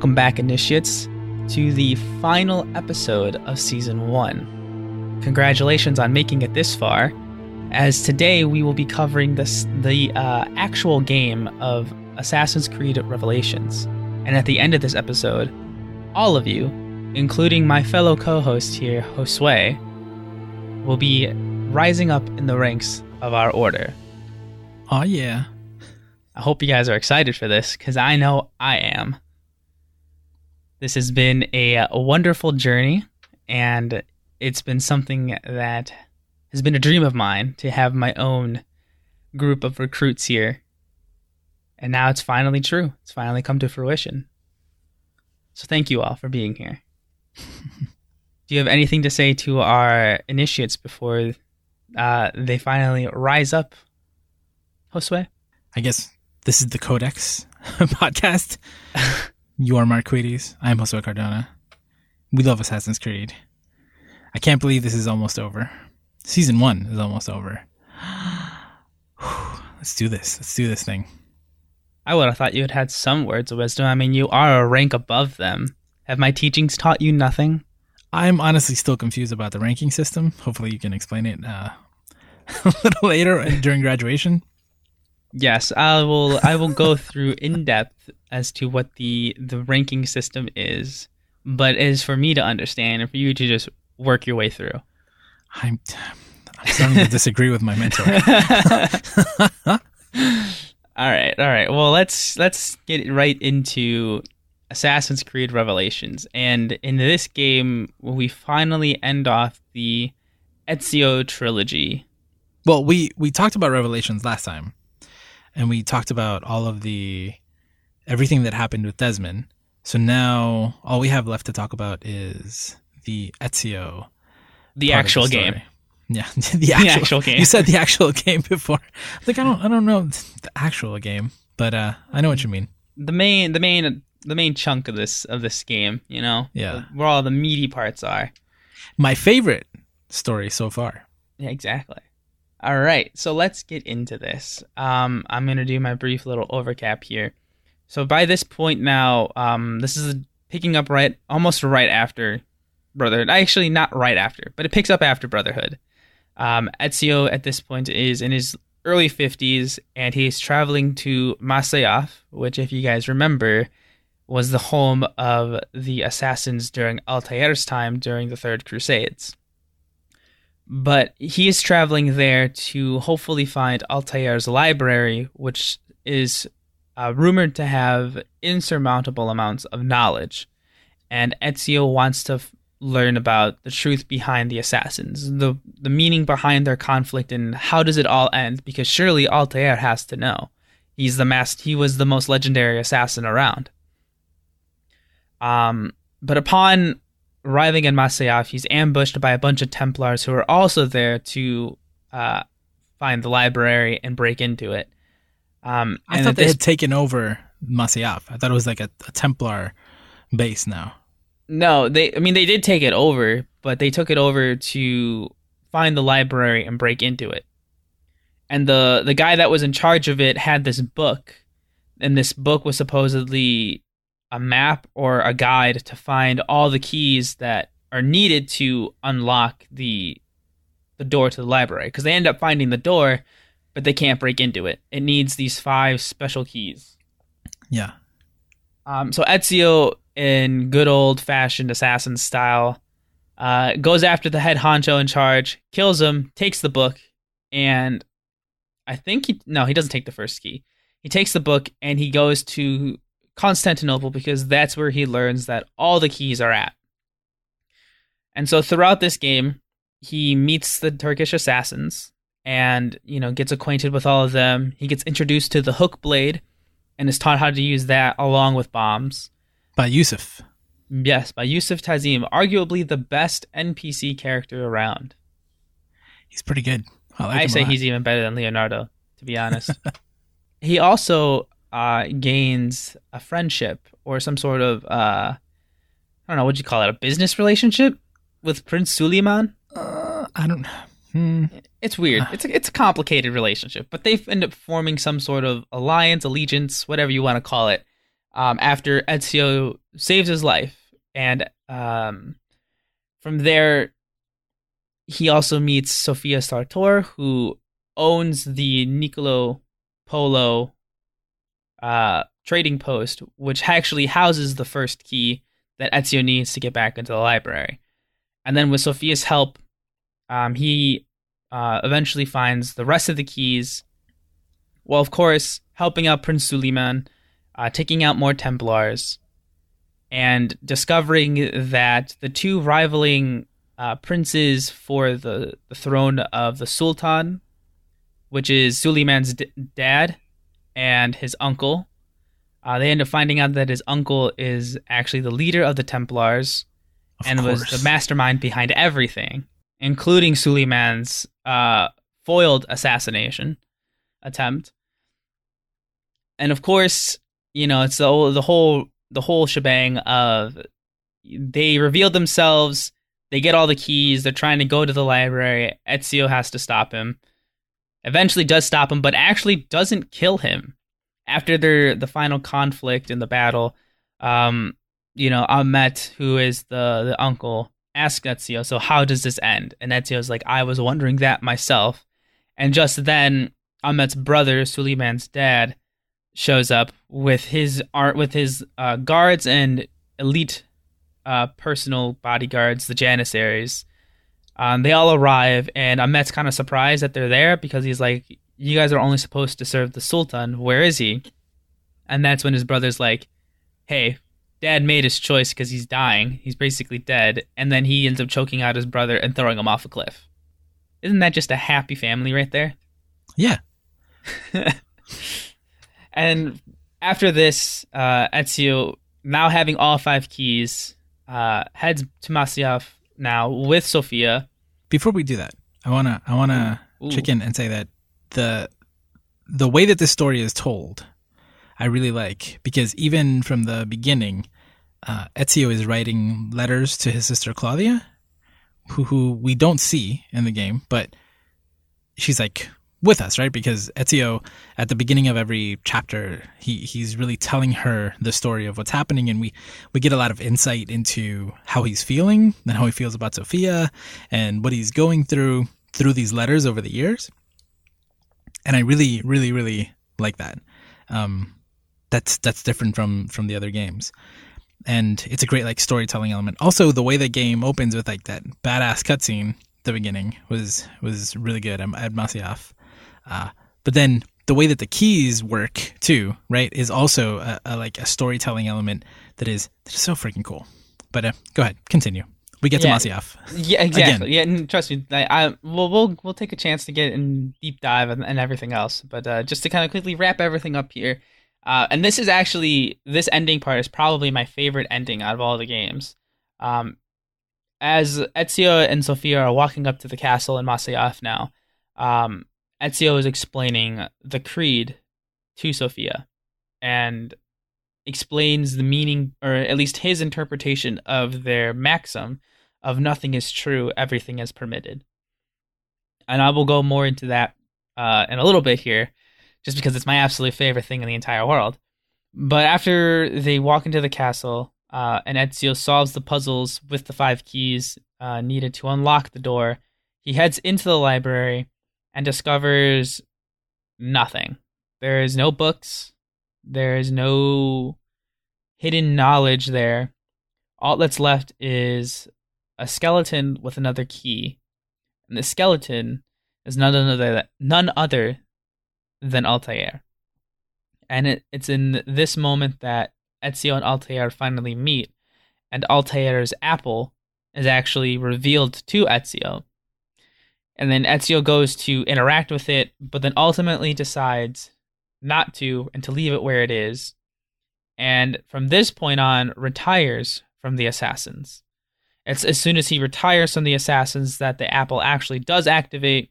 Welcome back, initiates, to the final episode of Season 1. Congratulations on making it this far, as today we will be covering this, the uh, actual game of Assassin's Creed Revelations. And at the end of this episode, all of you, including my fellow co host here, Josue, will be rising up in the ranks of our order. Oh, yeah. I hope you guys are excited for this because I know I am. This has been a, a, wonderful journey, and it's been something that has been a dream of mine to have my own group of recruits here. And now it's finally true. It's finally come to fruition. So thank you all for being here. Do you have anything to say to our initiates before uh, they finally rise up, Josue? I guess this is the Codex podcast. you are Marc Cuiriz. I'm Josue Cardona. We love Assassin's Creed. I can't believe this is almost over. Season one is almost over. Let's do this. Let's do this thing. I would have thought you had had some words of wisdom. I mean, you are a rank above them. Have my teachings taught you nothing? I'm honestly still confused about the ranking system. Hopefully, you can explain it uh, a little later during graduation. Yes, I will. I will go through in depth as to what the the ranking system is, but it is for me to understand and for you to just work your way through. I'm I'm starting to disagree with my mentor. all right, all right. Well, let's let's get right into Assassin's Creed Revelations, and in this game, we finally end off the Ezio trilogy. Well, we we talked about Revelations last time and we talked about all of the everything that happened with Desmond. So now all we have left to talk about is the Ezio, the actual the game. Yeah, the actual, the actual, game. You said the actual game before. Like I don't, I don't know the actual game, but uh, I know what you mean. The main, the main, the main chunk of this of this game. You know, yeah, where all the meaty parts are. My favorite story so far. Yeah, exactly. All right, so let's get into this. Um, I'm gonna do my brief little overcap here. So by this point now, um, this is picking up right, almost right after Brotherhood. Actually, not right after, but it picks up after Brotherhood. Um, Ezio at this point is in his early 50s, and he's traveling to Masyaf, which, if you guys remember, was the home of the assassins during Altair's time during the Third Crusades but he is traveling there to hopefully find Altair's library, which is uh, rumored to have insurmountable amounts of knowledge. And Ezio wants to f- learn about the truth behind the assassins, the the meaning behind their conflict, and how does it all end? Because surely Altair has to know. He's the master. He was the most legendary assassin around. Um, but upon arriving in Masyaf, he's ambushed by a bunch of Templars who are also there to uh, find the library and break into it. Um, I thought they this... had taken over Masyaf. I thought it was like a, a, Templar base now. No, they. I mean, they did take it over, but they took it over to find the library and break into it. And the the guy that was in charge of it had this book, and this book was supposedly a map or a guide to find all the keys that are needed to unlock the the door to the library because they end up finding the door but they can't break into it. It needs these five special keys. Yeah. Um, so ezio in good old fashioned assassin style uh, goes after the head honcho in charge kills him takes the book and i think he no he doesn't take the first key. He takes the book and he goes to Constantinople because that's where he learns that all the keys are at. And so throughout this game, he meets the Turkish assassins and, you know, gets acquainted with all of them. He gets introduced to the hook blade and is taught how to use that along with bombs. By Yusuf. Yes, by Yusuf Tazim, arguably the best NPC character around. He's pretty good. I, like I say he's even better than Leonardo, to be honest. he also uh, gains a friendship or some sort of uh, I don't know what you call it a business relationship with Prince Suleiman. Uh, I don't. Hmm. It's weird. It's a, it's a complicated relationship, but they end up forming some sort of alliance, allegiance, whatever you want to call it, um, after Ezio saves his life, and um, from there, he also meets Sofia Sartor, who owns the Niccolo Polo uh, trading post, which actually houses the first key that Ezio needs to get back into the library. And then with Sofia's help, um, he uh, eventually finds the rest of the keys. Well, of course, helping out Prince Suleiman, uh, taking out more Templars, and discovering that the two rivaling uh, princes for the, the throne of the Sultan, which is Suleiman's d- dad and his uncle, uh, they end up finding out that his uncle is actually the leader of the Templars Of and was the mastermind behind everything, including Suleiman's uh, foiled assassination attempt. And of course, you know, it's the whole, the whole the whole shebang of they reveal themselves, they get all the keys, they're trying to go to the library. Ezio has to stop him. Eventually does stop him, but actually doesn't kill him. After their the final conflict in the battle, um, you know, Ahmet, who is the, the uncle, asks Ezio, so how does this end? And Ezio's like, I was wondering that myself. And just then, Ahmet's brother, Suleiman's dad, shows up with his art with his uh, guards and elite uh, personal bodyguards, the Janissaries. Um, they all arrive, and Ahmet's kind of surprised that they're there because he's like, "You guys are only supposed to serve the Sultan. Where is he?" And that's when his brother's like, "Hey, Dad made his choice because he's dying. He's basically dead." And then he ends up choking out his brother and throwing him off a cliff. Isn't that just a happy family right there? Yeah. and after this, uh, Ezio, now having all five keys, uh, heads to Masyaf now with Sophia. Before we do that, I wanna I wanna Ooh. check in and say that the the way that this story is told, I really like because even from the beginning, uh, Ezio is writing letters to his sister Claudia, who who we don't see in the game, but she's like with us, right? Because Ezio, at the beginning of every chapter, he he's really telling her the story of what's happening, and we we get a lot of insight into how he's feeling and how he feels about Sophia and what he's going through through these letters over the years. And I really, really, really like that. Um, that's that's different from from the other games, and it's a great like storytelling element. Also, the way the game opens with like that badass cutscene at the beginning was was really good. I'm at Masyaf. Uh, but then the way that the keys work too, right, is also a, a, like a storytelling element that is that is so freaking cool. But uh, go ahead, continue. We get Yeah. to Masyaf. Yeah, exactly. Yeah, and trust me, I, I we'll, we'll we'll take a chance to get in deep dive and, and everything else. But uh, just to kind of quickly wrap everything up here, uh, and this is actually this ending part is probably my favorite ending out of all the games. Um, as Ezio and Sophia are walking up to the castle in Masyaf now, um, Ezio is explaining the creed to Sophia, and explains the meaning, or at least his interpretation of their maxim of nothing is true, everything is permitted. And I will go more into that uh, in a little bit here, just because it's my absolute favorite thing in the entire world. But after they walk into the castle, uh, and Ezio solves the puzzles with the five keys uh, needed to unlock the door, he heads into the library and discovers nothing. There is no books. There is no hidden knowledge there. All that's left is a skeleton with another key, and the skeleton is none other none other than Altair. And it, it's in this moment that Ezio and Altair finally meet, and Altair's apple is actually revealed to Ezio. And then Ezio goes to interact with it, but then ultimately decides not to and to leave it where it is. And from this point on, retires from the assassins. It's as soon as he retires from the assassins that the apple actually does activate,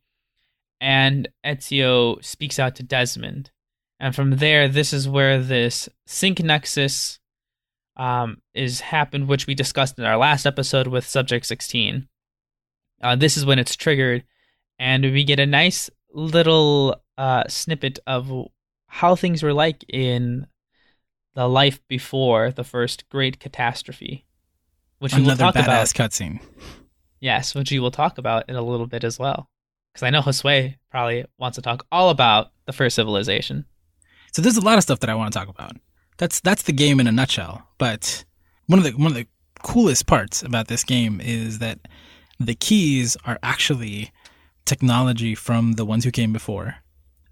and Ezio speaks out to Desmond. And from there, this is where this sync nexus um, is happened, which we discussed in our last episode with Subject 16. Uh, this is when it's triggered, and we get a nice little uh, snippet of how things were like in the life before the first great catastrophe, which we will Another talk badass about. cutscene. Yes, which we will talk about in a little bit as well. Because I know Josue probably wants to talk all about the first civilization. So there's a lot of stuff that I want to talk about. That's that's the game in a nutshell. But one of the one of the coolest parts about this game is that the keys are actually technology from the ones who came before.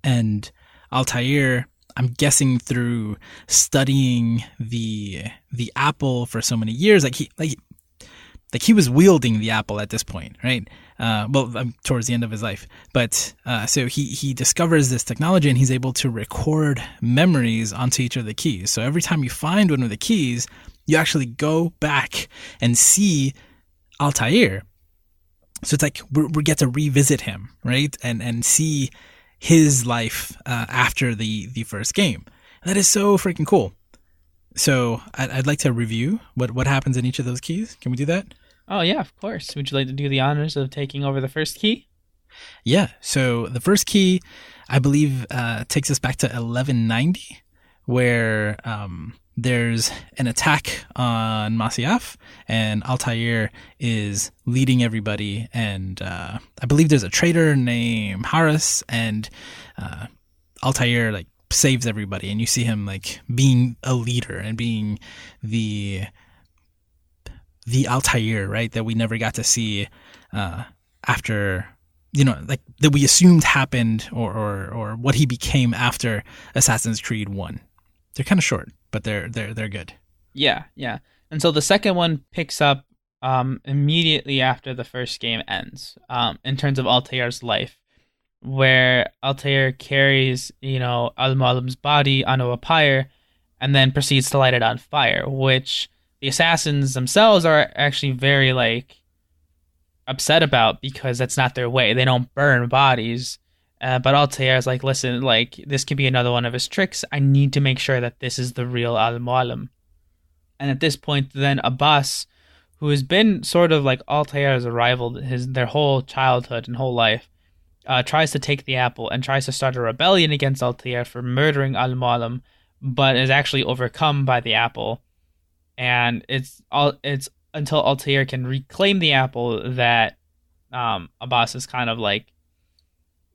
And Altair, I'm guessing through studying the the apple for so many years, like he like like he was wielding the apple at this point, right? Uh, well, um, towards the end of his life. But uh, so he he discovers this technology and he's able to record memories onto each of the keys. So every time you find one of the keys, you actually go back and see Altair. So it's like we we get to revisit him, right? And and see his life uh, after the the first game. That is so freaking cool. So I'd, I'd like to review what what happens in each of those keys. Can we do that? Oh, yeah, of course. Would you like to do the honors of taking over the first key? Yeah. So the first key, I believe, uh, takes us back to 1190, where um, there's an attack on Masyaf, and Altair is leading everybody. And uh, I believe there's a traitor named Haras, and uh, Altair like saves everybody, and you see him like being a leader and being the the Altair, right? That we never got to see uh, after you know, like that we assumed happened or, or, or what he became after Assassin's Creed 1. They're kind of short, but they're, they're, they're good. Yeah, yeah. And so the second one picks up um, immediately after the first game ends um, in terms of Altair's life, where Altair carries, you know, Al Mualim's body onto a pyre and then proceeds to light it on fire, which the assassins themselves are actually very, like, upset about because that's not their way. They don't burn bodies. Uh, but Altair is like, listen, like, this could be another one of his tricks. I need to make sure that this is the real Al Mualim. And at this point, then Abbas, who has been sort of like Altair's rival his their whole childhood and whole life, uh, tries to take the apple and tries to start a rebellion against Altair for murdering Al Mualim, but is actually overcome by the apple. And it's all it's until Altair can reclaim the apple that um, Abbas is kind of like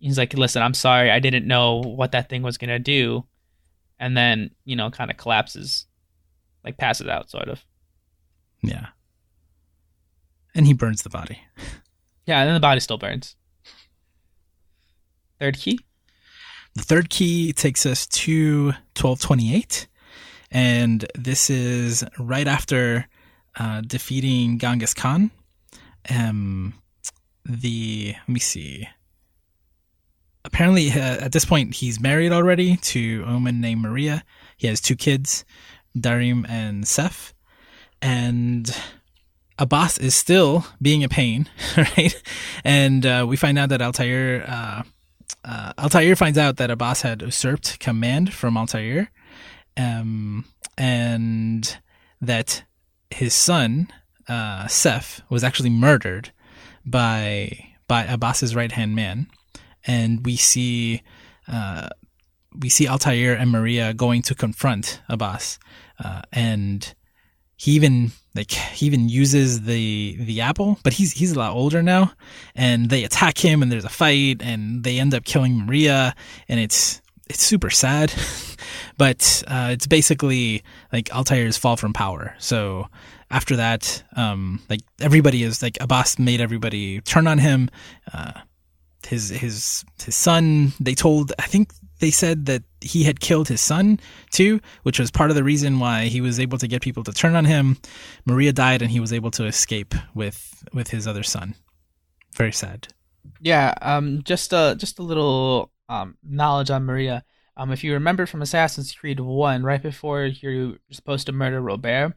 he's like, listen, I'm sorry, I didn't know what that thing was gonna do, and then you know, kind of collapses, like passes out, sort of. Yeah. And he burns the body. Yeah, and then the body still burns. Third key. The third key takes us to 1228. And this is right after uh, defeating Genghis Khan. Um, the, let me see. Apparently, uh, at this point, he's married already to a woman named Maria. He has two kids, Darim and Seth. And Abbas is still being a pain, right? And uh, we find out that Altair, uh, uh, Altair finds out that Abbas had usurped command from Altair, um, and that his son uh, Seth was actually murdered by by Abbas's right hand man, and we see uh, we see Altair and Maria going to confront Abbas, uh, and he even like he even uses the the apple, but he's he's a lot older now, and they attack him, and there's a fight, and they end up killing Maria, and it's it's super sad, but uh, it's basically like Altair's fall from power. So after that, um, like everybody is like Abbas made everybody turn on him. Uh, his his his son. They told I think they said that he had killed his son too, which was part of the reason why he was able to get people to turn on him. Maria died, and he was able to escape with with his other son. Very sad. Yeah, um, just a just a little um knowledge on Maria. Um, if you remember from Assassin's Creed One, right before you're supposed to murder Robert,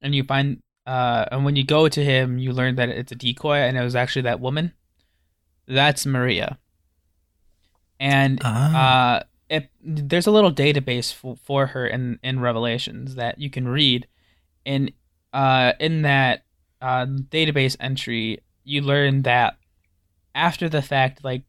and you find uh, and when you go to him, you learn that it's a decoy, and it was actually that woman. That's Maria. And Ah. uh, it, there's a little database for, for her in in Revelations that you can read, and uh, in that uh, database entry, you learn that after the fact, like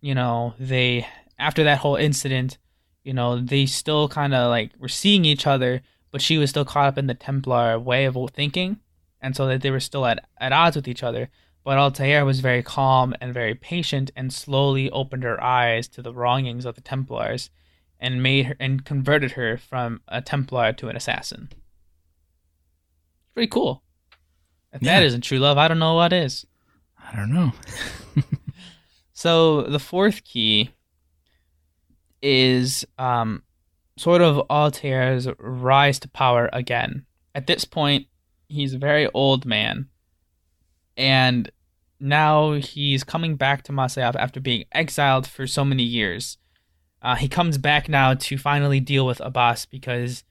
you know, they after that whole incident, you know, they still kind of like were seeing each other, but she was still caught up in the Templar way of thinking, and so that they were still at, at odds with each other. But Altair was very calm and very patient, and slowly opened her eyes to the wrongings of the Templars, and made her and converted her from a Templar to an assassin. Pretty cool. If Yeah. that isn't true love, I don't know what is. I don't know. So the fourth key is um, sort of Altair's rise to power again. At this point, he's a very old man, and now he's coming back to Masyaf after being exiled for so many years. Uh, he comes back now to finally deal with Abbas because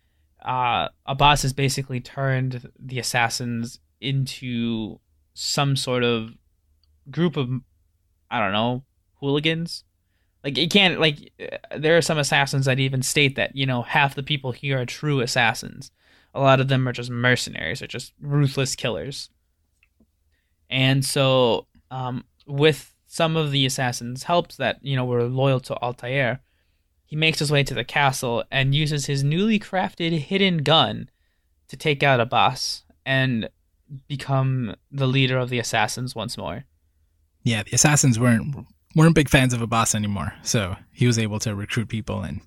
uh, Abbas has basically turned the assassins into some sort of group of I don't know hooligans. Like you can't like uh, there are some assassins that even state that you know half the people here are true assassins. A lot of them are just mercenaries or just ruthless killers. And so, um, with some of the assassins' helps that you know were loyal to Altair, he makes his way to the castle and uses his newly crafted hidden gun to take out Abbas and become the leader of the assassins once more. Yeah, the assassins weren't weren't big fans of Abbas anymore, so he was able to recruit people and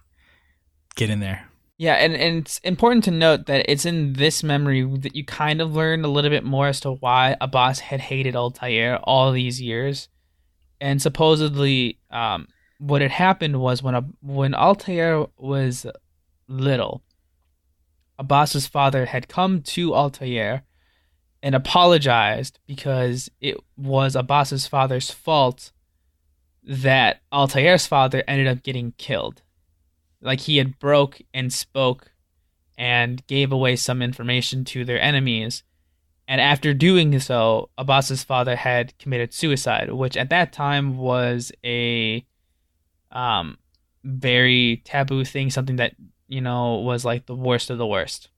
get in there. Yeah, and, and it's important to note that it's in this memory that you kind of learn a little bit more as to why Abbas had hated Altair all these years. And supposedly, um, what had happened was when a, when Altair was little, Abbas's father had come to Altair and apologized because it was Abbas's father's fault that Altair's father ended up getting killed like he had broke and spoke and gave away some information to their enemies. And after doing so abbas's father had committed suicide which at that time was a um very taboo thing something that you know was like the worst of the worst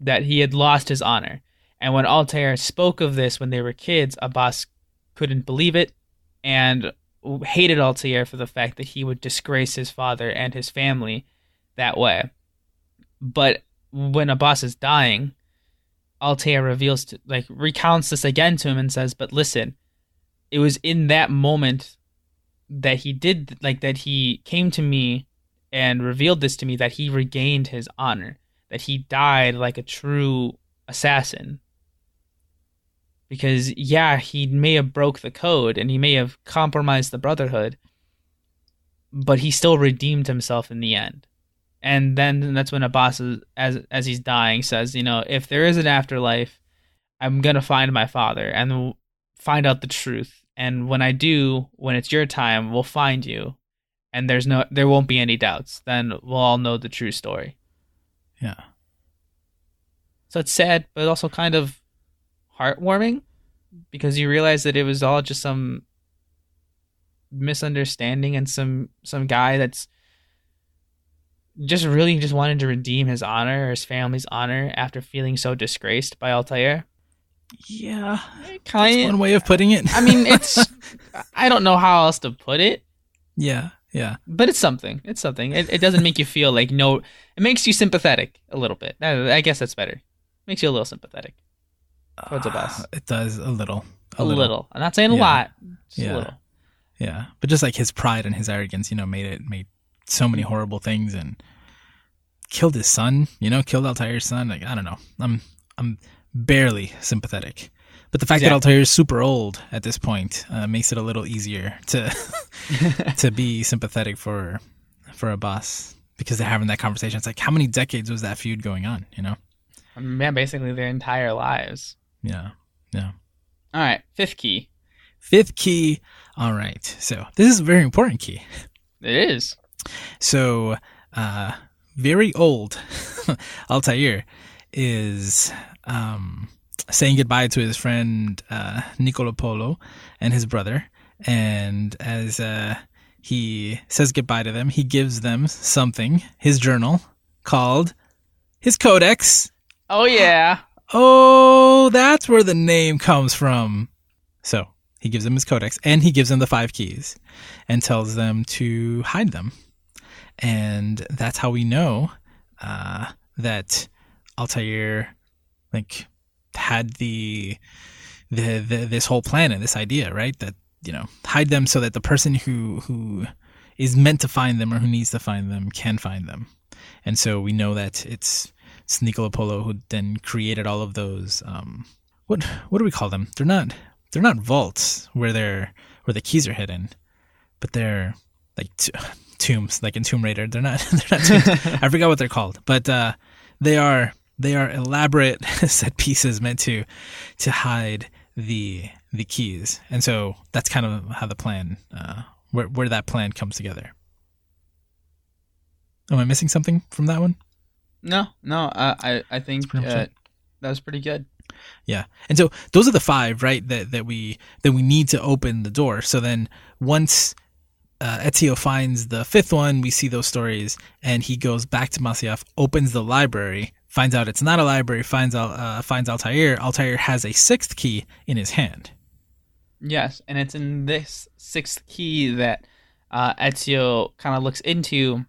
that he had lost his honor. And when altair spoke of this when they were kids abbas couldn't believe it. And hated Altair for the fact that he would disgrace his father and his family that way. But when Abbas is dying, Altair reveals to, like recounts this again to him and says, "But listen, it was in that moment that he did like that he came to me and revealed this to me that he regained his honor, that he died like a true assassin." Because yeah he may have broke the code and he may have compromised the brotherhood but he still redeemed himself in the end. And then that's when abbas is, as as he's dying says you know if there is an afterlife i'm gonna find my father and find out the truth. And when i do when it's your time we'll find you. And there's no there won't be any doubts. Then we'll all know the true story. Yeah. so it's sad but also kind of heartwarming because you realize that it was all just some misunderstanding and some some guy that's just really just wanted to redeem his honor or his family's honor after feeling so disgraced by Altair. Yeah. That's Kind one way of putting it. I mean, it's I don't know how else to put it, yeah, yeah. but it's something. It's something. It, it doesn't make you feel like no. It makes you sympathetic a little bit. I I guess that's better. Makes you a little sympathetic. Towards Abbas. Uh, it does a little. A, little. I'm not saying a Yeah. lot. Just Yeah. a little. Yeah, but just like his pride and his arrogance, you know, made it made so many horrible things and killed his son. You know, killed Altair's son. Like I don't know. I'm I'm barely sympathetic. But the fact that Altair is super old at this point uh, makes it a little easier to to be sympathetic for for Abbas because they're having that conversation. It's like how many decades was that feud going on? You know? I mean, yeah, basically their entire lives. Yeah, yeah. All right, fifth key. Fifth key. All right. So this is a very important key. It is. So, uh, very old Altair is um, saying goodbye to his friend uh, Nicolo Polo and his brother. And as uh, he says goodbye to them, he gives them something, his journal, called his Codex. Oh yeah. Oh, that's where the name comes from. So he gives them his codex and he gives them the five keys and tells them to hide them. and that's how we know uh, that Altair like had the, the the this whole plan and this idea, right? That you know hide them so that the person who who is meant to find them or who needs to find them can find them, and so we know that it's it's Nicolo Polo who then created all of those. Um, what what do we call them? They're not they're not vaults where they're where the keys are hidden, but they're like t- tombs, like in Tomb Raider. They're not they're not tombs. I forgot what they're called, but uh, they are they are elaborate set pieces meant to to hide the the keys, and so that's kind of how the plan uh, where where that plan comes together. Am I missing something from that one? No, no. Uh, I I think uh, that was pretty good. Yeah. And so those are the five, right? That that we that we need to open the door. So then once uh, Ezio finds the fifth one, we see those stories, and he goes back to Masyaf, opens the library, finds out it's not a library, finds out uh, finds Altair. Altair has a sixth key in his hand. Yes, and it's in this sixth key that uh, Ezio kind of looks into,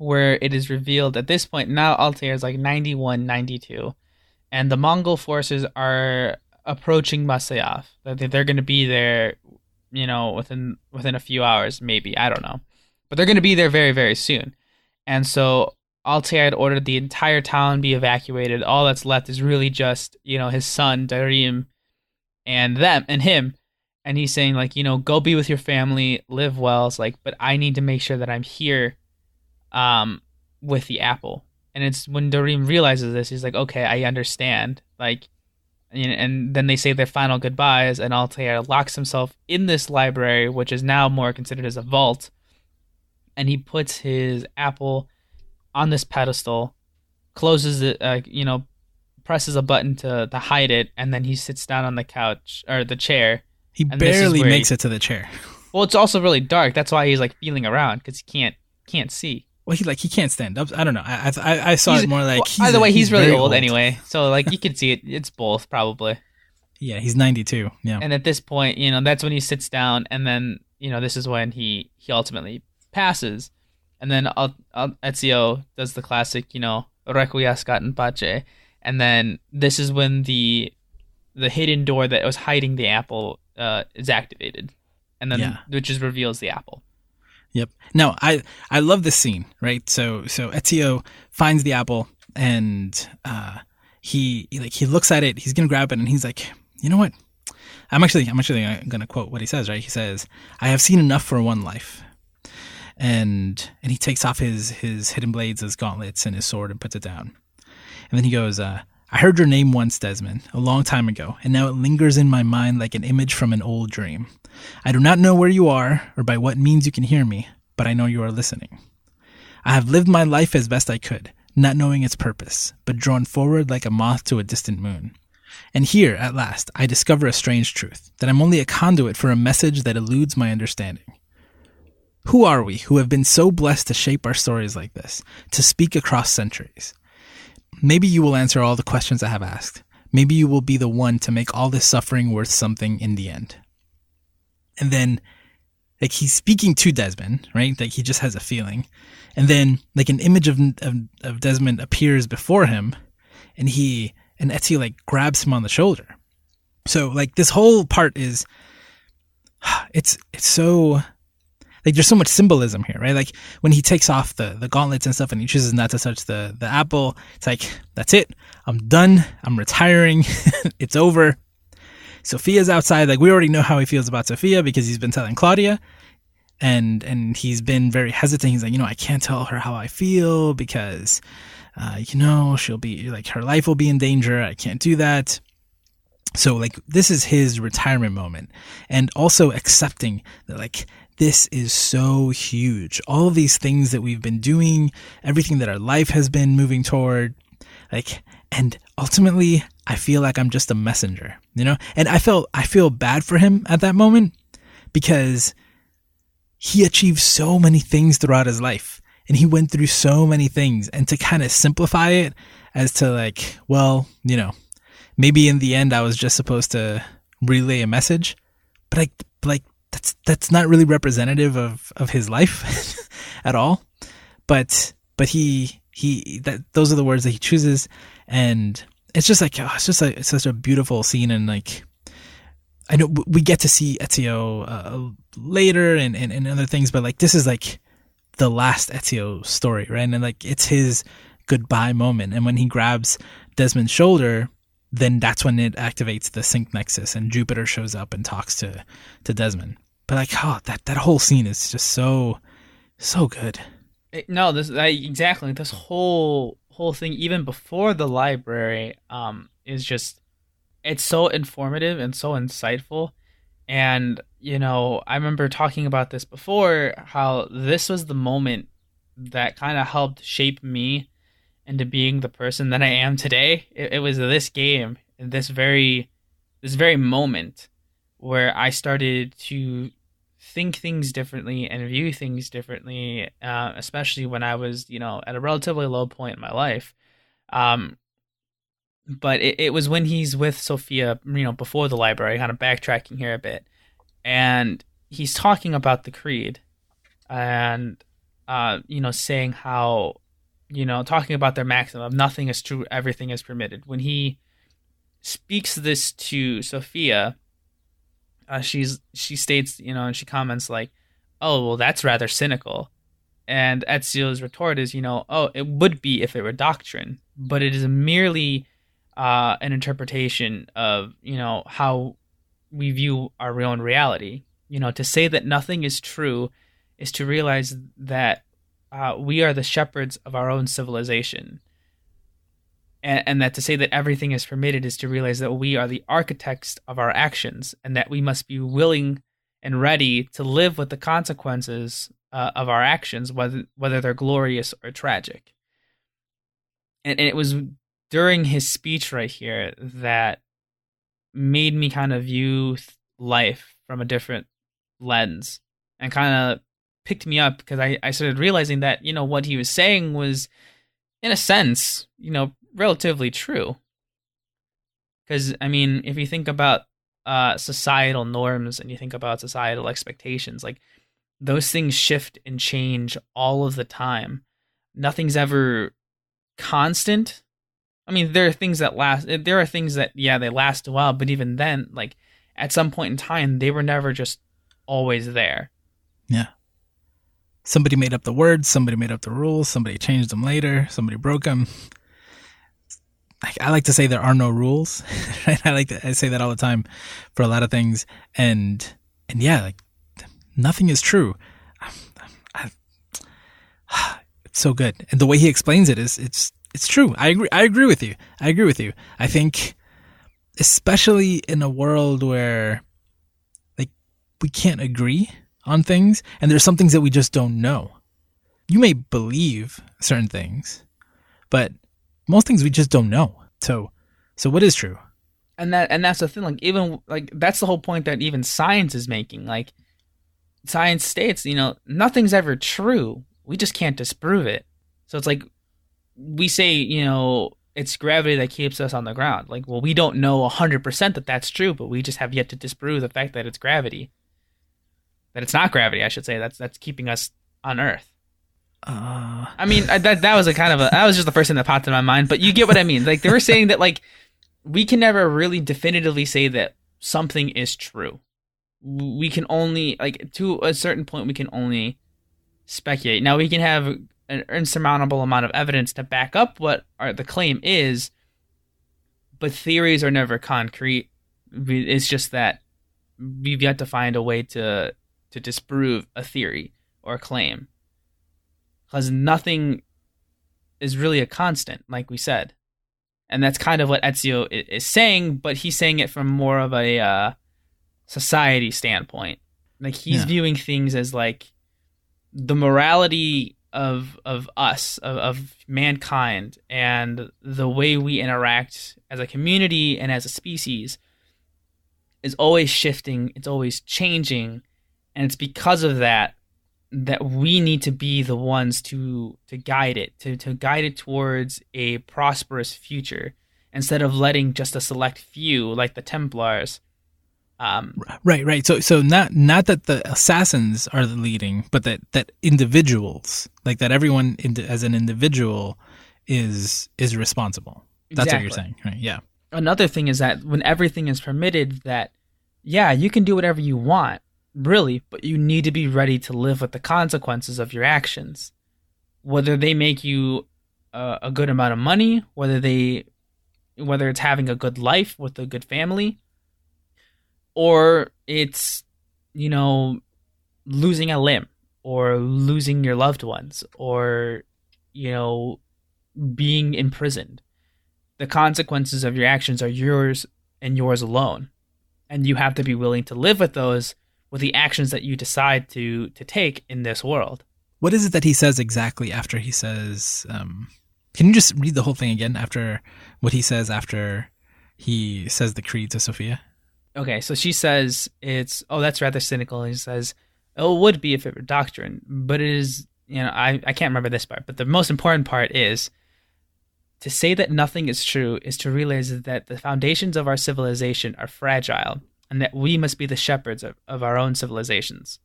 where it is revealed at this point now Altair is like 91, 92, and the Mongol forces are approaching Masyaf. That they- they're going to be there, you know, within within a few hours, maybe. I don't know, but they're going to be there very very soon, and so Altair had ordered the entire town be evacuated. All that's left is really just you know his son Darim and them and him. And he's saying like you know go be with your family live well. It's like but i need to make sure that i'm here um with the apple and it's when Darim realizes this he's like okay i understand like and, and then they say their final goodbyes and altair locks himself in this library which is now more considered as a vault and he puts his apple on this pedestal closes it uh, you know presses a button to, to hide it and then he sits down on the couch or the chair He And this is barely where he- makes it to the chair. well, it's also really dark. That's why he's like feeling around because he can't can't see. Well, he like he can't stand up. I don't know. I I, I saw He's- it more like. well, he's either a- way, he's, really very old, anyway. So like you can see it. It's both probably. Yeah, he's ninety two. Yeah. And at this point, you know, that's when he sits down, and then you know this is when he he ultimately passes, and then Al- Al- Ezio does the classic, you know, requiescat in pace, and then this is when the the hidden door that was hiding the apple uh, is activated, and then Yeah. which is reveals the apple. Yep. No, I I love this scene, right? So so Ezio finds the apple and uh he, like he looks at it, he's gonna grab it and he's like, you know what? I'm actually I'm actually gonna quote what he says, right? He says, I have seen enough for one life. And and he takes off his his hidden blades, his gauntlets, and his sword and puts it down. And then he goes, uh, I heard your name once, Desmond, a long time ago, and now it lingers in my mind like an image from an old dream. I do not know where you are or by what means you can hear me, but I know you are listening. I have lived my life as best I could, not knowing its purpose, but drawn forward like a moth to a distant moon. And here, at last, I discover a strange truth that I'm only a conduit for a message that eludes my understanding. Who are we who have been so blessed to shape our stories like this, to speak across centuries? Maybe you will answer all the questions I have asked. Maybe you will be the one to make all this suffering worth something in the end. And then, like, he's speaking to Desmond, right? Like, he just has a feeling. And then, like, an image of, of, of Desmond appears before him, and he, and Ezio, like, grabs him on the shoulder. So, like, this whole part is, it's, it's so, like there's so much symbolism here, right? Like when he takes off the, the gauntlets and stuff and he chooses not to touch the, the apple, it's like, that's it. I'm done. I'm retiring. it's over. Sophia's outside. Like we already know how he feels about Sophia because he's been telling Claudia and, and he's been very hesitant. He's like, you know, I can't tell her how I feel because, uh, you know, she'll be like, her life will be in danger. I can't do that. So like this is his retirement moment and also accepting that like this is so huge. All of these things that we've been doing, everything that our life has been moving toward, like, and ultimately, I feel like I'm just a messenger, you know? And I felt, I feel bad for him at that moment because he achieved so many things throughout his life and he went through so many things. And to kind of simplify it as to like, well, you know, maybe in the end I was just supposed to relay a message, but like, like, that's that's not really representative of of his life at all. but but he he that those are the words that he chooses, and it's just like oh, it's just like it's such a beautiful scene, and like I know we get to see Ezio uh, later and, and and other things, but like this is like the last Ezio story, right? And like it's his goodbye moment, and when he grabs Desmond's shoulder, then that's when it activates the sync nexus, and Jupiter shows up and talks to to Desmond. But like, oh, that that whole scene is just so so good. It, no, this I, exactly this whole whole thing, even before the library, um, is just it's so informative and so insightful. And you know, I remember talking about this before, how this was the moment that kind of helped shape me into being the person that I am today. It, it was this game, this very, this very moment, where I started to think things differently and view things differently, uh, especially when I was, you know, at a relatively low point in my life. Um, but it, it was when he's with Sophia, you know, before the library, kind of backtracking here a bit, and he's talking about the creed, and uh, you know, saying how, you know, talking about their maxim of nothing is true, everything is permitted. When he speaks this to Sophia, uh, she's she states, you know, and she comments like, "Oh, well, that's rather cynical." And Ezio's retort is, you know, "Oh, it would be if it were doctrine, but it is merely uh, an interpretation of, you know, how we view our own reality. You know, to say that nothing is true is to realize that uh, we are the shepherds of our own civilization." And, and, that to say that everything is permitted is to realize that we are the architects of our actions and that we must be willing and ready to live with the consequences uh, of our actions whether whether they're glorious or tragic. And, and it was during his speech right here that made me kind of view life from a different lens and kind of picked me up because I, I started realizing that you know what he was saying was in a sense you know relatively true. Because I mean, if you think about uh, societal norms and you think about societal expectations, like those things shift and change all of the time. Nothing's ever constant. I mean, there are things that last. There are things that yeah, they last a while, but even then, like at some point in time, they were never just always there. Yeah. Somebody made up the words. Somebody made up the rules. Somebody changed them later. Somebody broke them. I like to say there are no rules. Right? I like to, I say that all the time for a lot of things, and and yeah, like nothing is true. I, I, it's so good, and the way he explains it is it's it's true. I agree. I agree with you. I agree with you. I think, especially in a world where like we can't agree on things, and there's some things that we just don't know. You may believe certain things, but most things we just don't know. So, so what is true? And that and that's the thing. Like even like that's the whole point that even science is making. Like science states, you know, nothing's ever true. We just can't disprove it. So it's like we say, you know, it's gravity that keeps us on the ground. Like, well, we don't know 100% that that's true, but we just have yet to disprove the fact that it's gravity. That it's not gravity, I should say. That's that's keeping us on Earth. I mean, that that was a kind of a that was just the first thing that popped in my mind. But you get what I mean. Like they were saying that like we can never really definitively say that something is true. We can only like to a certain point we can only speculate. Now we can have an insurmountable amount of evidence to back up what our, the claim is, but theories are never concrete. It's just that we've yet to find a way to to disprove a theory or a claim because nothing is really a constant, like we said. And that's kind of what Ezio is saying, but he's saying it from more of a uh, society standpoint. Like he's yeah. viewing things as like the morality of of us, of, of mankind, and the way we interact as a community and as a species is always shifting. It's always changing, and it's because of that that we need to be the ones to to guide it to to guide it towards a prosperous future instead of letting just a select few like the templars Um, Right, right. So so not not that the assassins are the leading, but that that individuals, like that everyone indi- as an individual is is responsible. That's what you're saying, right? Yeah. another thing is that when everything is permitted that yeah you can do whatever you want really but you need to be ready to live with the consequences of your actions. Whether they make you uh, a good amount of money whether they whether it's having a good life with a good family or it's you know losing a limb or losing your loved ones or you know being imprisoned. The consequences of your actions are yours and yours alone. And you have to be willing to live with those with the actions that you decide to to take in this world What is it that he says exactly after he says? Um, can you just read the whole thing again after what he says after he says the creed to Sophia? okay so she says it's oh that's rather cynical he says oh, it would be if it were doctrine but it is you know I, I can't remember this part but the most important part is to say that nothing is true is to realize that the foundations of our civilization are fragile and that we must be the shepherds of, of our own civilizations.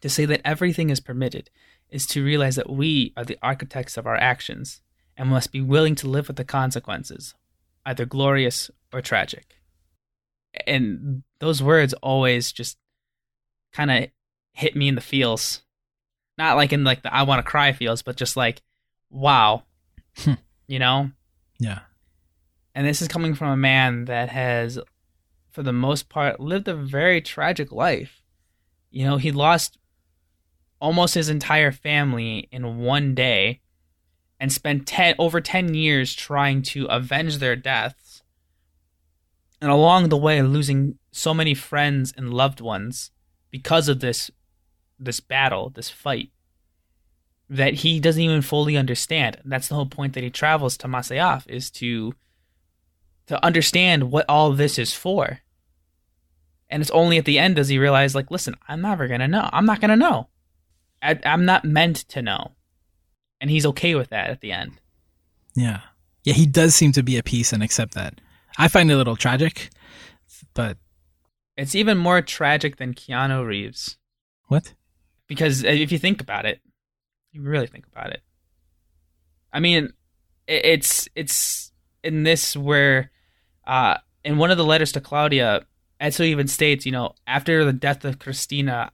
To say that everything is permitted is to realize that we are the architects of our actions and must be willing to live with the consequences either glorious or tragic. And those words always just kind of hit me in the feels. Not like in like the i want to cry feels but just like wow. Hmm. you know? Yeah. and this is coming from a man that has for the most part lived a very tragic life. You know he lost almost his entire family in one day and spent 10 over 10 years trying to avenge their deaths. And along the way losing so many friends and loved ones because of this this battle this fight that he doesn't even fully understand. And that's the whole point that he travels to Masyaf is to to understand what all this is for and it's only at the end does he realize like listen i'm never gonna know i'm not gonna know I, i'm not meant to know and he's okay with that at the end Yeah. Yeah, he does seem to be at peace and accept that. I find it a little tragic, but it's even more tragic than keanu reeves what? because if you think about it you really think about it i mean it's it's in this where uh in one of the letters to claudia Ezio even states you know after the death of christina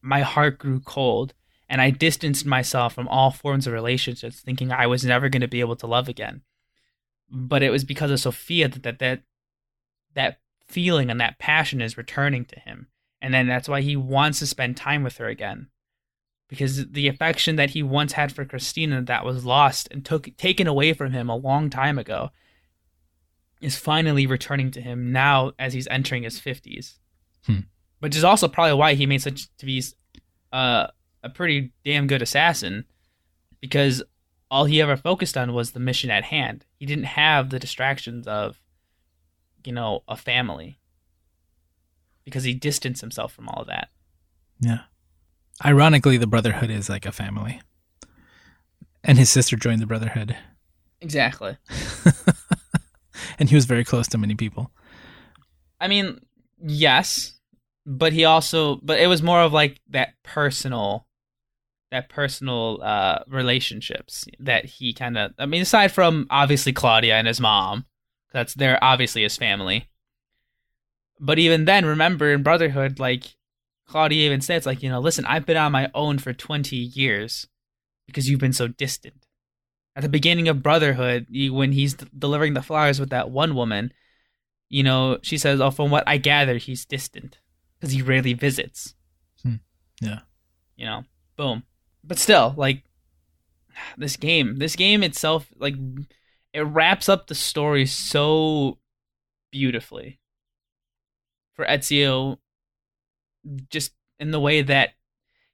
my heart grew cold and i distanced myself from all forms of relationships thinking i was never going to be able to love again. But it was because of sophia that that that, that feeling and that passion is returning to him and then that's why he wants to spend time with her again. Because the affection that he once had for Christina that was lost and took taken away from him a long time ago is finally returning to him now as he's entering his 50s. Hmm. Which is also probably why he made such to be uh, a pretty damn good assassin because all he ever focused on was the mission at hand. He didn't have the distractions of you know, a family because he distanced himself from all of that. Yeah. Ironically, the Brotherhood is like a family. And his sister joined the Brotherhood. Exactly. and he was very close to many people. I mean, yes, but he also, but it was more of like that personal, that personal uh relationships that he kind of. I mean, aside from obviously Claudia and his mom, that's they're obviously his family. But even then, remember in Brotherhood, like Claudia even says, like you know, listen, I've been on my own for twenty years because you've been so distant. At the beginning of Brotherhood, when he's d- delivering the flowers with that one woman, you know, she says, "Oh, from what I gather, he's distant because he rarely visits." Hmm. Yeah. You know, boom. But still, like this game, this game itself, like it wraps up the story so beautifully for Ezio, just in the way that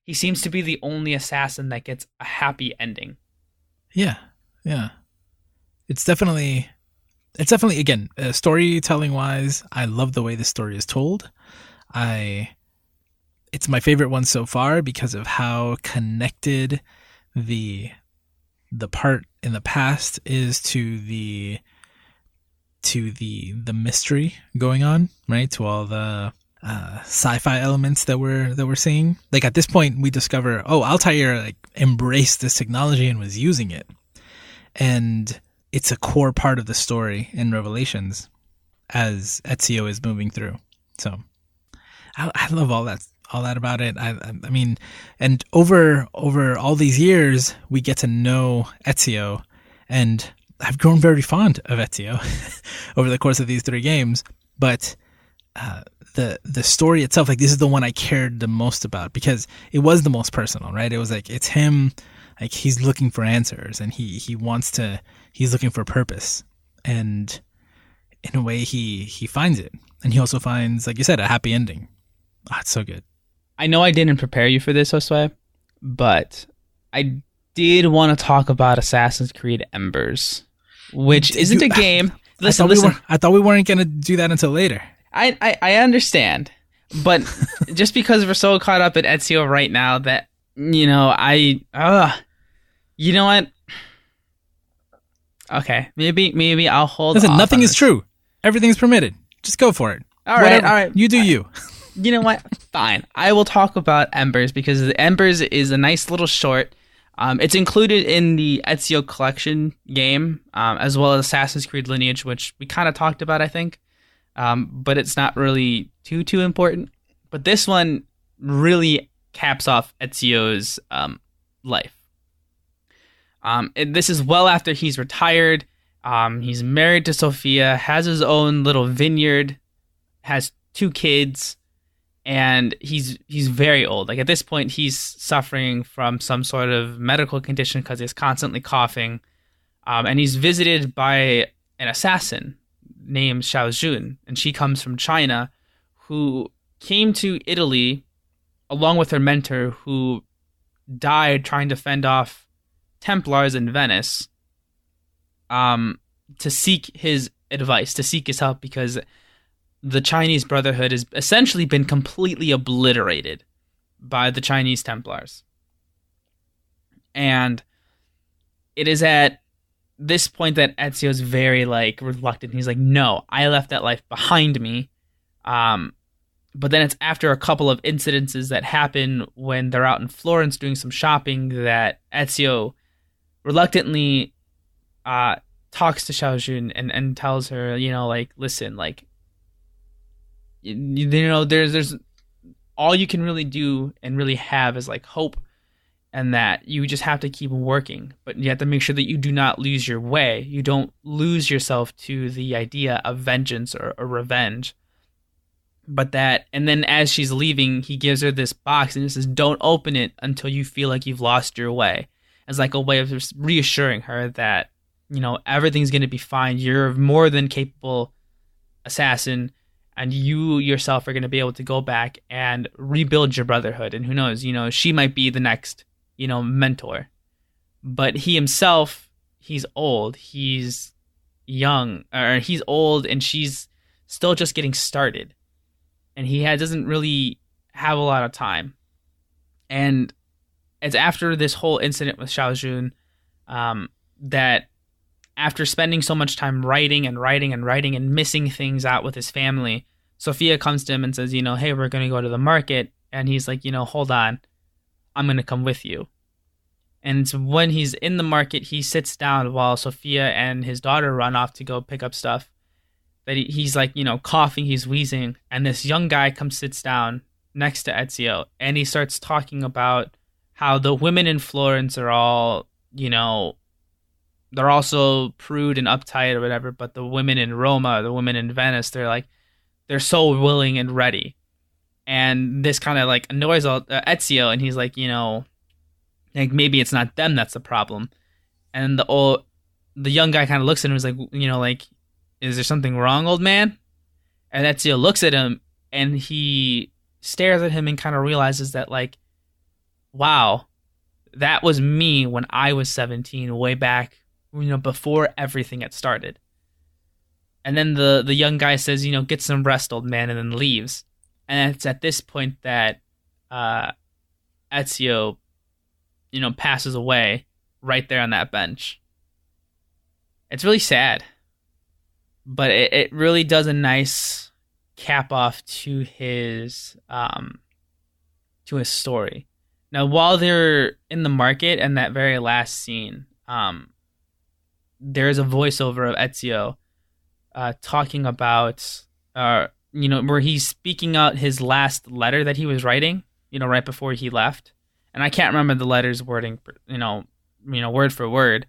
he seems to be the only assassin that gets a happy ending. Yeah. Yeah. It's definitely it's definitely again, uh, storytelling wise, I love the way the story is told. I it's my favorite one so far because of how connected the the part in the past is to the to the the mystery going on, right? To all the uh, sci-fi elements that we're that we're seeing. Like at this point, we discover, oh, Altair like embraced this technology and was using it, and it's a core part of the story in Revelations as Ezio is moving through. So I, I love all that all that about it. I, I mean, and over over all these years, we get to know Ezio, and I've grown very fond of Ezio over the course of these three games. But uh, the the story itself, like this is the one I cared the most about because it was the most personal, right? It was like it's him, like he's looking for answers and he he wants to, he's looking for purpose, and in a way he he finds it, and he also finds, like you said, a happy ending. Ah, it's so good. I know I didn't prepare you for this, Josue, but I did want to talk about Assassin's Creed Embers, which isn't a game. Listen, I thought, listen. We, I thought we weren't going to do that until later. I, I, I understand, but just because we're so caught up at Ezio right now that you know I uh you know what? Okay, maybe maybe I'll hold. Listen, nothing is this. true. Everything's permitted. Just go for it. All right, Whatever. all right. You do you. you know what? Fine. I will talk about Embers because the Embers is a nice little short. Um, it's included in the Ezio collection game, um, as well as Assassin's Creed Lineage, which we kind of talked about, I think. Um, but it's not really too too important. But this one really caps off Ezio's um, life. Um, this is well after he's retired. Um, he's married to Sophia, has his own little vineyard, has two kids and he's he's very old. Like at this point, he's suffering from some sort of medical condition because he's constantly coughing, um, and he's visited by an assassin named Shao Jun, and she comes from China, who came to Italy along with her mentor, who died trying to fend off Templars in Venice, um, to seek his advice, to seek his help because the Chinese Brotherhood has essentially been completely obliterated by the Chinese Templars. And it is at this point that Ezio is very like reluctant. He's like, "No, I left that life behind me." Um, but then it's after a couple of incidences that happen when they're out in Florence doing some shopping that Ezio reluctantly uh, talks to Shao Jun and, and tells her, you know, like, listen, like, you, you know there's there's all you can really do and really have is like hope and that you just have to keep working but you have to make sure that you do not lose your way. You don't lose yourself to the idea of vengeance or, or revenge but that and then as she's leaving he gives her this box and he says don't open it until you feel like you've lost your way. As like a way of reassuring her that you know everything's going to be fine. You're more than capable assassin and you yourself are going to be able to go back and rebuild your brotherhood. And who knows you know she might be the next you know mentor. But he himself he's old. He's young or he's old and she's still just getting started and he has, doesn't really have a lot of time and it's after this whole incident with Shao Jun um, that after spending so much time writing and writing and writing and missing things out with his family, Sophia comes to him and says, you know, hey, we're going to go to the market. And he's like, you know, hold on, I'm going to come with you. And when he's in the market, he sits down while Sophia and his daughter run off to go pick up stuff. That he, he's like, you know, coughing, he's wheezing, and this young guy comes sits down next to Ezio, and he starts talking about how the women in Florence are all, you know, they're also prude and uptight or whatever, but the women in Roma, the women in Venice, they're like they're so willing and ready. And this kind of like annoys uh, Ezio, and he's like, you know, like maybe it's not them that's the problem. And the old, the young guy kind of looks at him and is like, you know, like, is there something wrong, old man? And Ezio looks at him and he stares at him and kind of realizes that, like, wow, that was me when I was 17, way back you know, before everything had started. And then the the young guy says, you know, get some rest, old man, and then leaves. And it's at this point that uh, Ezio, you know, passes away right there on that bench. It's really sad. But it, it really does a nice cap off to his um to his story. Now, while they're in the market and that very last scene, um, there's a voiceover of Ezio uh, talking about, uh, you know, where he's speaking out his last letter that he was writing, you know, right before he left. And I can't remember the letter's wording, you know, you know, word for word.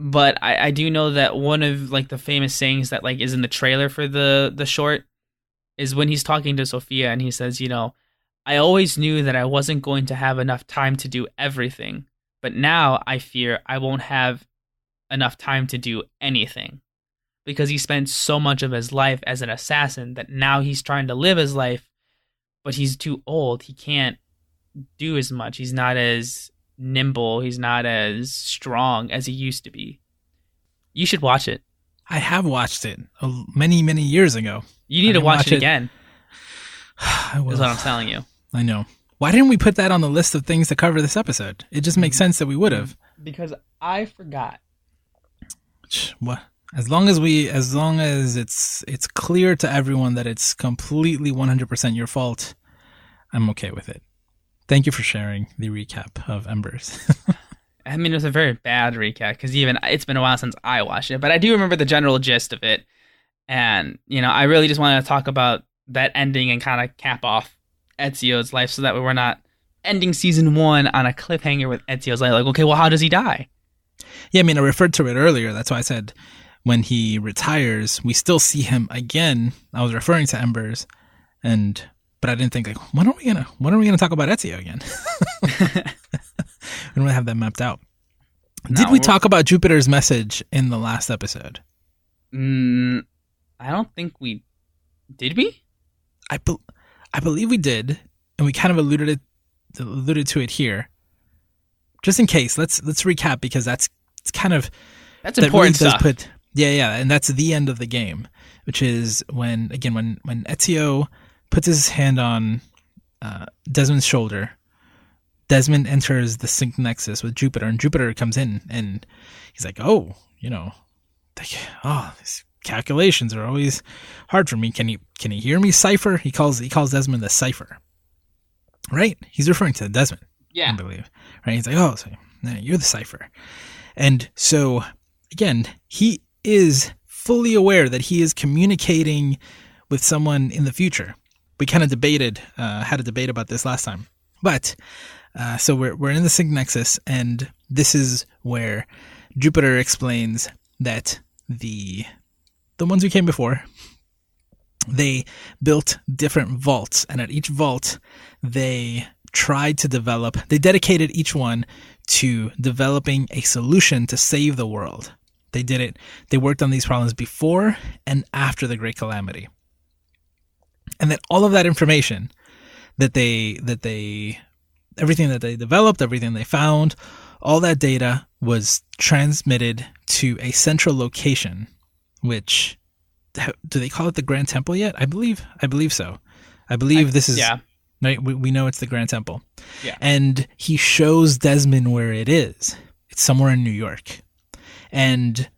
But I, I do know that one of like the famous sayings that like is in the trailer for the the short is when he's talking to Sophia and he says, you know, I always knew that I wasn't going to have enough time to do everything, but now I fear I won't have enough time to do anything. Because he spent so much of his life as an assassin that now he's trying to live his life, but he's too old. He can't do as much. He's not as nimble. He's not as strong as he used to be. You should watch it. I have watched it many, many years ago. You need to watch, watch it, it. again. I will. Is what I'm telling you. I know. Why didn't we put that on the list of things to cover this episode? It just makes mm-hmm. sense that we would have. Because I forgot. What? As long as we, as long as it's it's clear to everyone that it's completely 100% your fault, I'm okay with it. Thank you for sharing the recap of Embers. I mean, it was a very bad recap because even it's been a while since I watched it, but I do remember the general gist of it. And you know, I really just wanted to talk about that ending and kind of cap off Ezio's life, so that we're not ending season one on a cliffhanger with Ezio's life. Like, okay, well, how does he die? yeah, I mean, I referred to it earlier. That's why I said when he retires, we still see him again. I was referring to Embers, and but I didn't think like when are we gonna when are we gonna talk about Ezio again? we don't have that mapped out. Did we talk about Jupiter's message in the last episode? Mm, I don't think we did. We I be- I believe we did, and we kind of alluded it alluded to it here. Just in case, let's let's recap because that's it's kind of that's that important does stuff. put yeah yeah, and that's the end of the game, which is when again when when Ezio puts his hand on uh, Desmond's shoulder. Desmond enters the sync nexus with Jupiter, and Jupiter comes in, and he's like, "Oh, you know, like, oh, these calculations are always hard for me. Can you can you hear me cipher?" He calls he calls Desmond the cipher, right? He's referring to Desmond. yeah, I believe. Right? He's like, oh, so, no, you're the cipher. And so, again, he is fully aware that he is communicating with someone in the future. We kind of debated, uh, had a debate about this last time. But, uh, so we're, we're in the sync nexus, and this is where Jupiter explains that the the ones who came before they built different vaults and at each vault they tried to develop they dedicated each one to developing a solution to save the world they did it they worked on these problems before and after the great calamity and then all of that information that they that they everything that they developed everything they found all that data was transmitted to a central location which do they call it the grand temple yet i believe i believe so i believe this is yeah, right? We, we know it's the Grand Temple. Yeah. And he shows Desmond where it is. It's somewhere in New York. And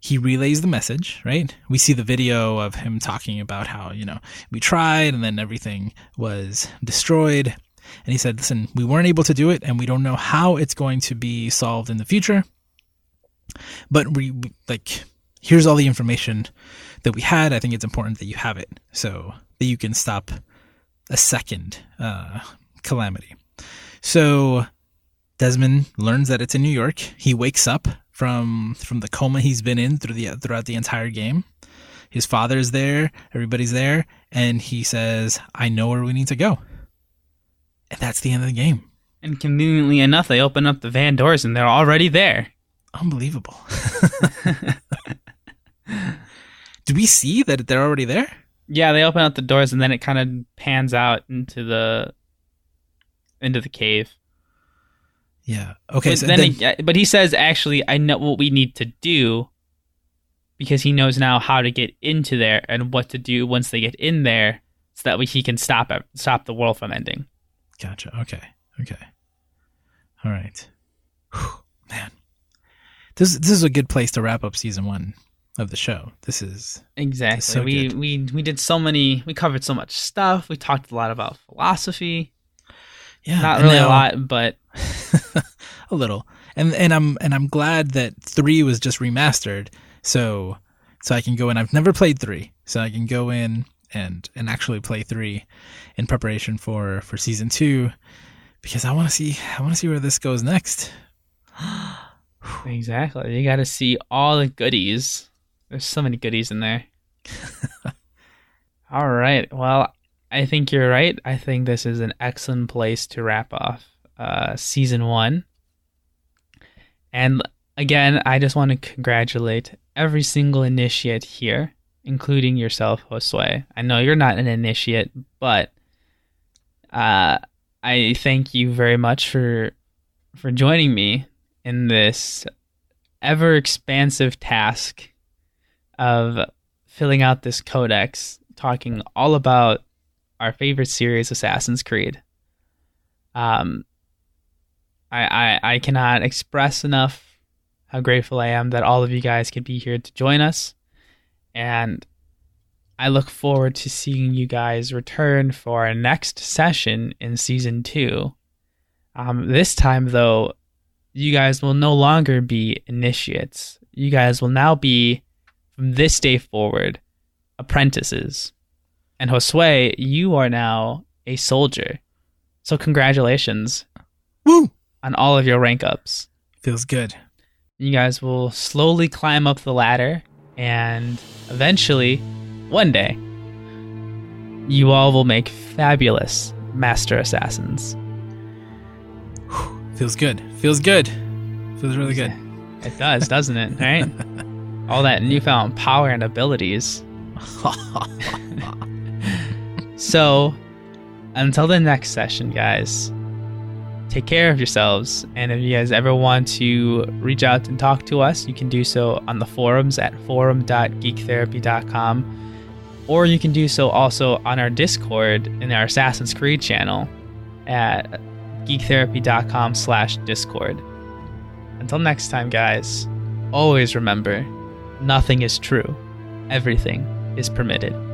he relays the message, right? We see the video of him talking about how, you know, we tried and then everything was destroyed. And he said, listen, we weren't able to do it and we don't know how it's going to be solved in the future. But we, like, here's all the information that we had. I think it's important that you have it so that you can stop a second uh, calamity. So Desmond learns that it's in New York. He wakes up from from the coma he's been in through the throughout the entire game. His father's there, everybody's there, and he says, "I know where we need to go." And that's the end of the game. and conveniently enough, they open up the van doors and they're already there. Unbelievable. Do we see that they're already there? Yeah, they open up the doors and then it kind of pans out into the into the cave. Yeah. Okay. but so then, then- it- but he says, actually, I know what we need to do because he knows now how to get into there and what to do once they get in there, so that way he can stop it, stop the world from ending. Gotcha. Okay. Okay. All right. Whew, man, this this is a good place to wrap up season one. of the show. This is Exactly. so we good. we we did so many. We covered so much stuff. We talked a lot about philosophy. Yeah, Not really a lot, but a little. And and I'm and I'm glad that 3 was just remastered so so I can go in. I've never played 3, so I can go in and and actually play 3 in preparation for for season 2 because I want to see I want to see where this goes next. exactly. You got to see all the goodies. There's so many goodies in there. all right. Well, I think you're right. I think this is an excellent place to wrap off uh, season one. And again, I just want to congratulate every single initiate here, including yourself, Josue. I know you're not an initiate, but uh, I thank you very much for for joining me in this ever expansive task of filling out this codex, talking all about our favorite series, Assassin's Creed. Um, I, I I cannot express enough how grateful I am that all of you guys could be here to join us, and I look forward to seeing you guys return for our next session in season two. Um, this time, though, you guys will no longer be initiates. You guys will now be, from this day forward, apprentices. And Josue, you are now a soldier. So congratulations Woo! on all of your rank ups. Feels good. You guys will slowly climb up the ladder, and eventually, one day, you all will make fabulous master assassins. Feels good. Feels good. Feels really good. It does, doesn't it? Right? All that newfound power and abilities. So, until the next session, guys, take care of yourselves. And if you guys ever want to reach out and talk to us, you can do so on the forums at forum.geektherapy.com. Or you can do so also on our Discord in our Assassin's Creed channel at geektherapy.com slash discord. Until next time, guys, always remember nothing is true, everything is permitted.